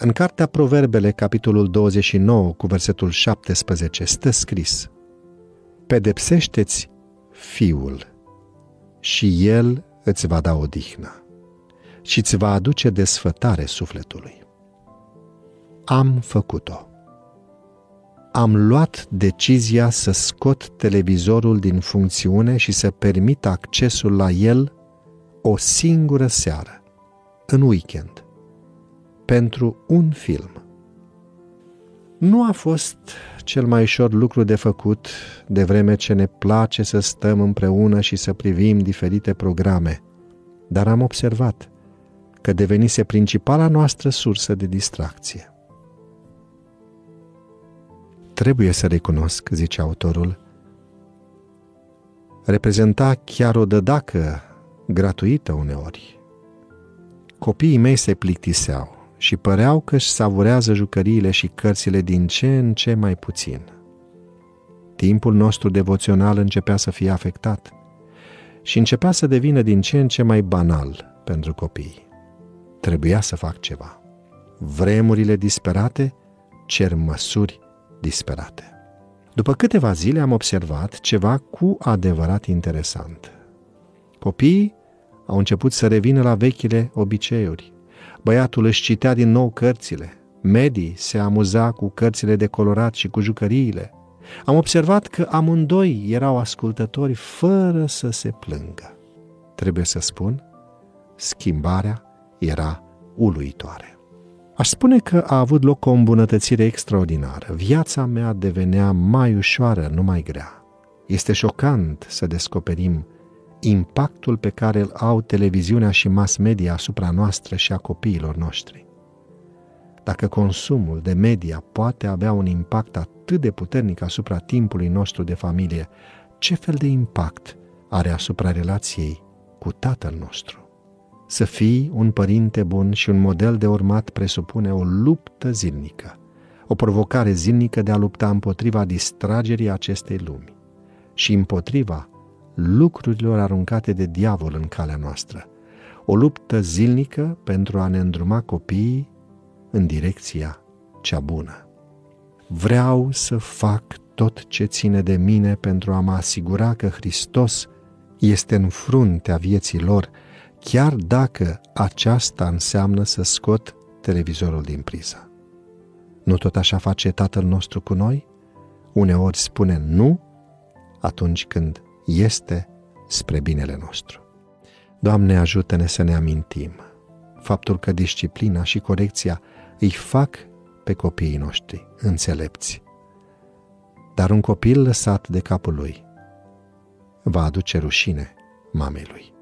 În cartea Proverbele, capitolul 29, cu versetul 17, stă scris Pedepsește-ți fiul și el îți va da odihnă și îți va aduce desfătare sufletului. Am făcut-o. Am luat decizia să scot televizorul din funcțiune și să permit accesul la el o singură seară, în weekend, pentru un film. Nu a fost cel mai ușor lucru de făcut, de vreme ce ne place să stăm împreună și să privim diferite programe, dar am observat că devenise principala noastră sursă de distracție. Trebuie să recunosc, zice autorul, reprezenta chiar o dădacă gratuită uneori. Copiii mei se plictiseau și păreau că își savurează jucăriile și cărțile din ce în ce mai puțin. Timpul nostru devoțional începea să fie afectat și începea să devină din ce în ce mai banal pentru copii. Trebuia să fac ceva. Vremurile disperate cer măsuri disperate. După câteva zile am observat ceva cu adevărat interesant. Copiii au început să revină la vechile obiceiuri. Băiatul își citea din nou cărțile. Medii se amuza cu cărțile de colorat și cu jucăriile. Am observat că amândoi erau ascultători fără să se plângă. Trebuie să spun, schimbarea era uluitoare. Aș spune că a avut loc o îmbunătățire extraordinară. Viața mea devenea mai ușoară, nu mai grea. Este șocant să descoperim impactul pe care îl au televiziunea și mass media asupra noastră și a copiilor noștri. Dacă consumul de media poate avea un impact atât de puternic asupra timpului nostru de familie, ce fel de impact are asupra relației cu tatăl nostru? Să fii un părinte bun și un model de urmat presupune o luptă zilnică, o provocare zilnică de a lupta împotriva distragerii acestei lumi și împotriva lucrurilor aruncate de diavol în calea noastră. O luptă zilnică pentru a ne îndruma copiii în direcția cea bună. Vreau să fac tot ce ține de mine pentru a mă asigura că Hristos este în fruntea vieții lor, chiar dacă aceasta înseamnă să scot televizorul din priză. Nu tot așa face Tatăl nostru cu noi? Uneori spune nu atunci când este spre binele nostru. Doamne, ajută-ne să ne amintim faptul că disciplina și corecția îi fac pe copiii noștri înțelepți. Dar un copil lăsat de capul lui va aduce rușine mamei lui.